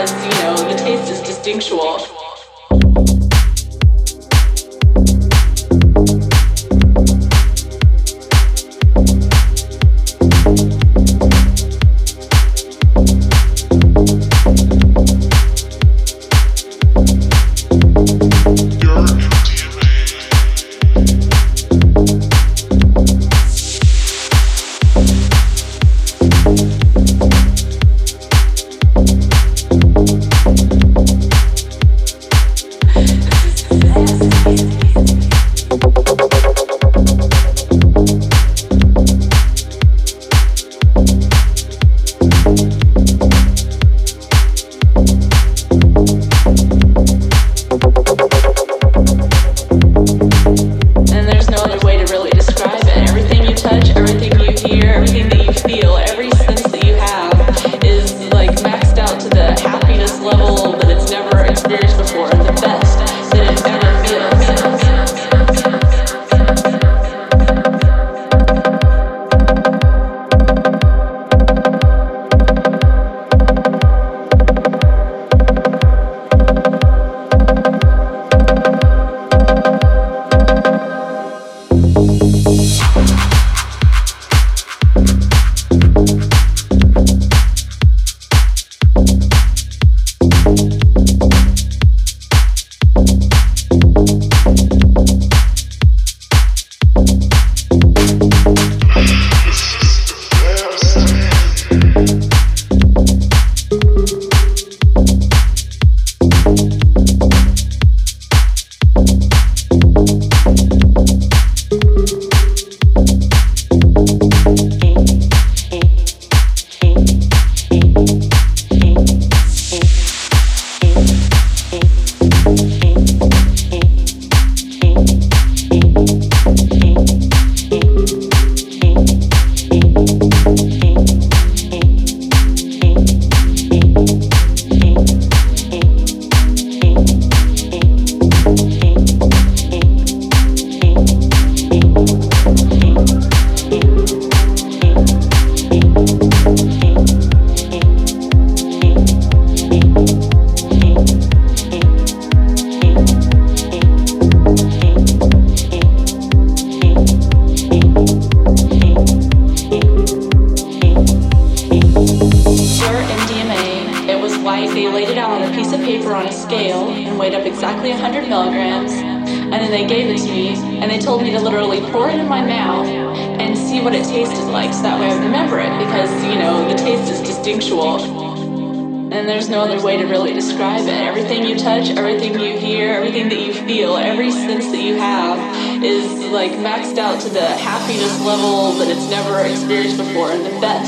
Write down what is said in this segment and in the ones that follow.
because, you know, the taste is distinctual. level that it's never experienced before. And that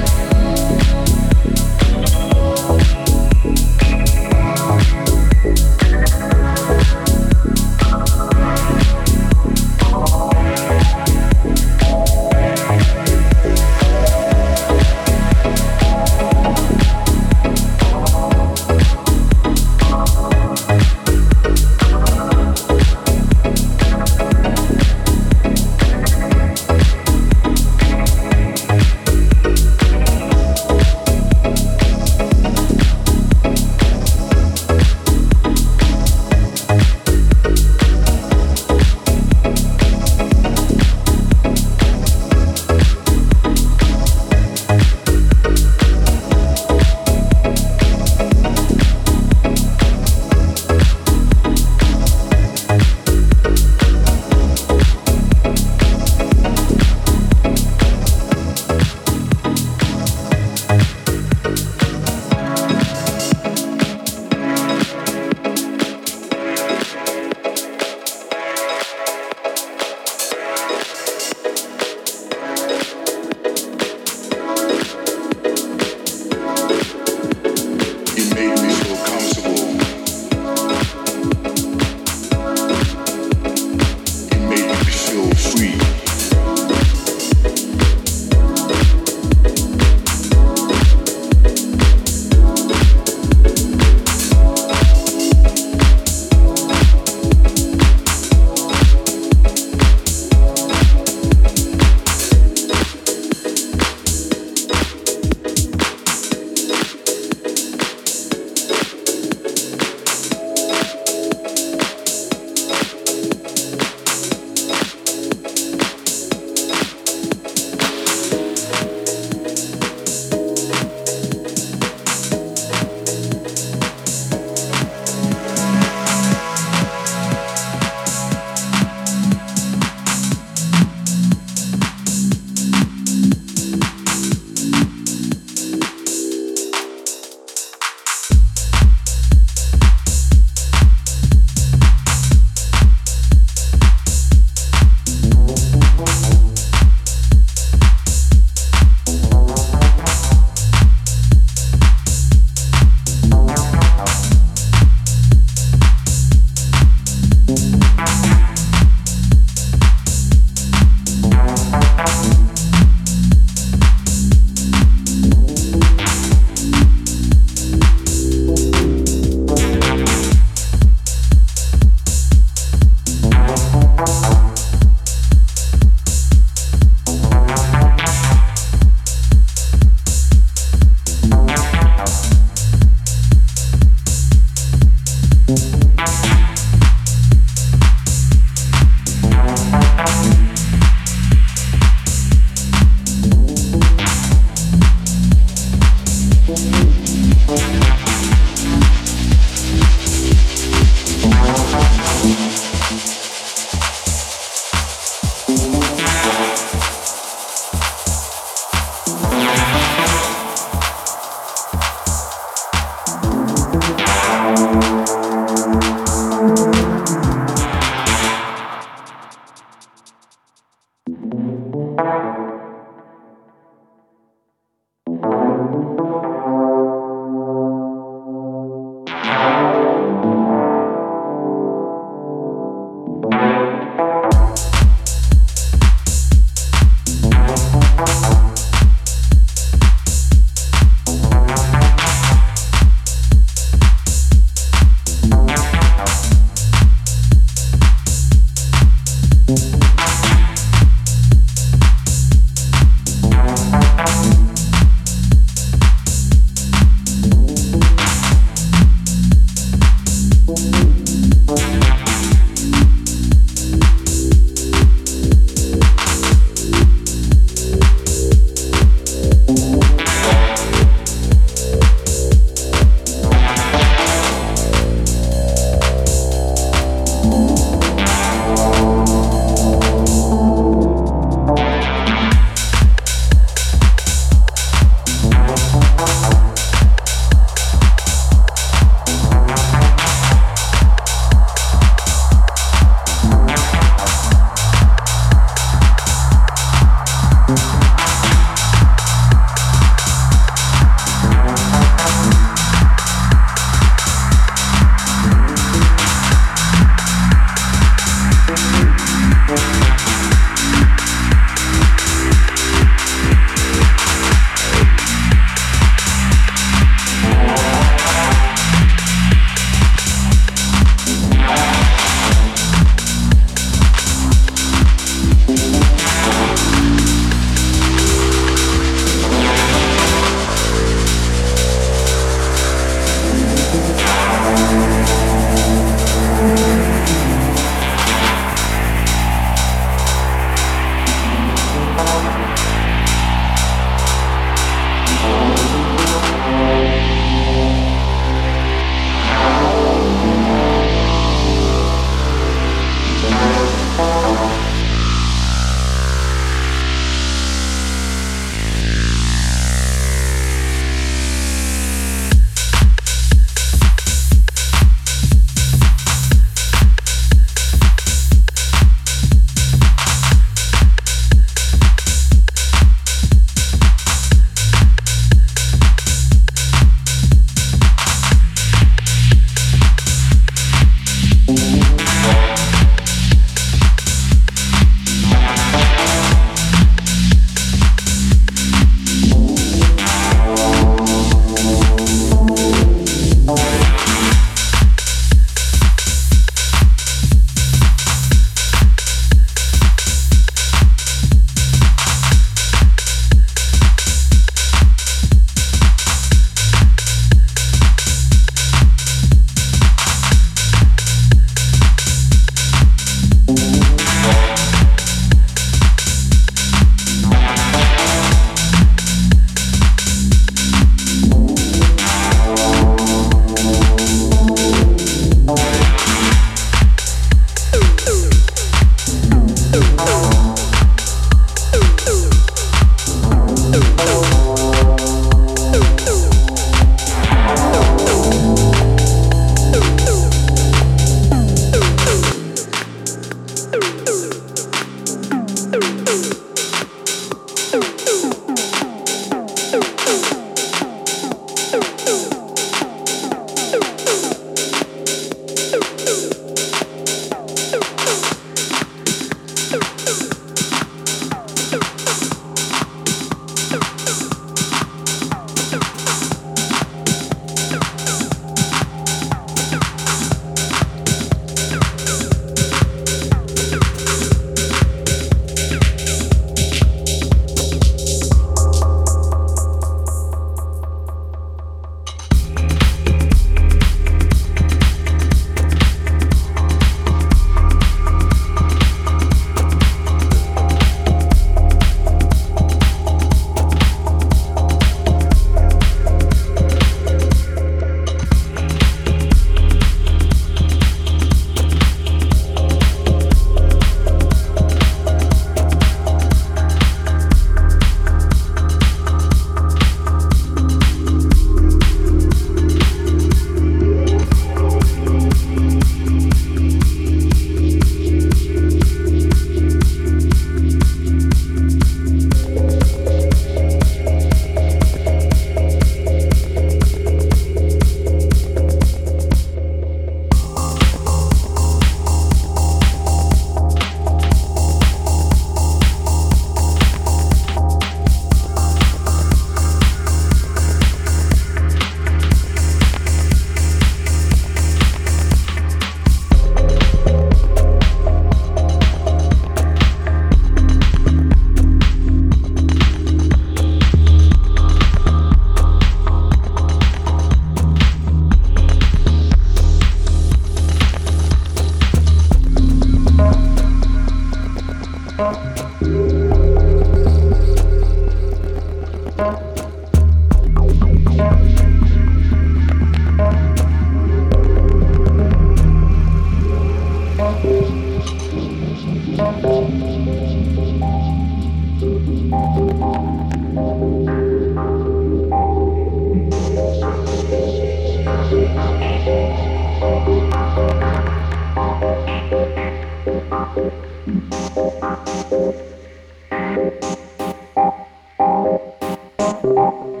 Thank